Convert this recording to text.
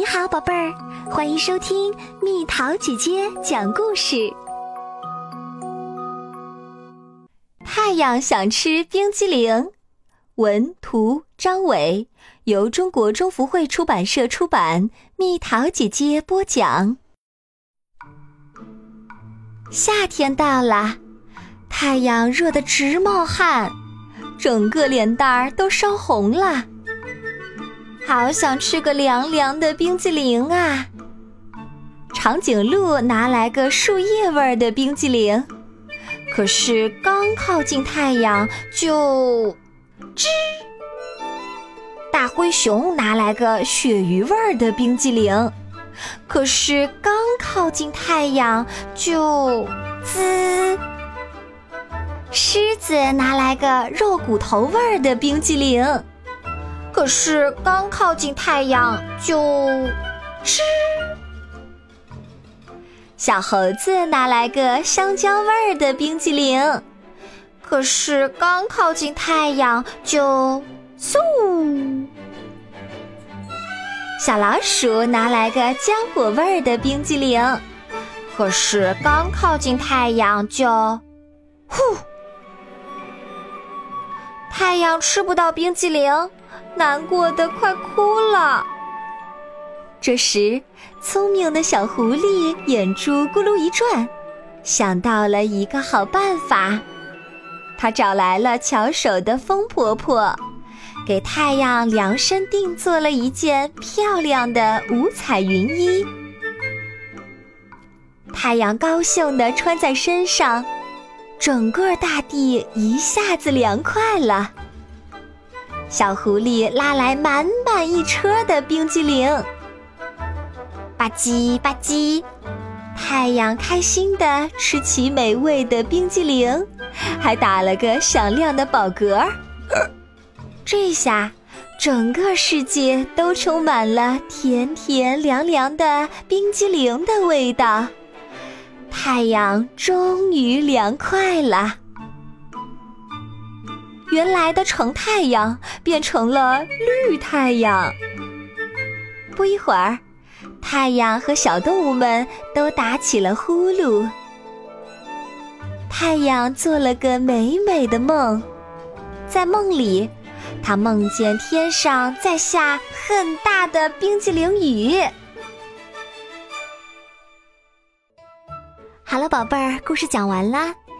你好，宝贝儿，欢迎收听蜜桃姐姐讲故事。太阳想吃冰激凌，文图张伟，由中国中福会出版社出版，蜜桃姐姐播讲。夏天到了，太阳热得直冒汗，整个脸蛋儿都烧红了。好想吃个凉凉的冰激凌啊！长颈鹿拿来个树叶味儿的冰激凌，可是刚靠近太阳就吱。大灰熊拿来个鳕鱼味儿的冰激凌，可是刚靠近太阳就滋。狮子拿来个肉骨头味儿的冰激凌。可是刚靠近太阳就吃。小猴子拿来个香蕉味儿的冰激凌，可是刚靠近太阳就嗖。小老鼠拿来个浆果味儿的冰激凌，可是刚靠近太阳就呼。太阳吃不到冰激凌。难过的快哭了。这时，聪明的小狐狸眼珠咕噜一转，想到了一个好办法。他找来了巧手的风婆婆，给太阳量身定做了一件漂亮的五彩云衣。太阳高兴地穿在身上，整个大地一下子凉快了。小狐狸拉来满满一车的冰激凌，吧唧吧唧，太阳开心的吃起美味的冰激凌，还打了个响亮的饱嗝。这下，整个世界都充满了甜甜凉凉的冰激凌的味道，太阳终于凉快了。原来的橙太阳变成了绿太阳。不一会儿，太阳和小动物们都打起了呼噜。太阳做了个美美的梦，在梦里，他梦见天上在下很大的冰激凌雨。好了，宝贝儿，故事讲完啦。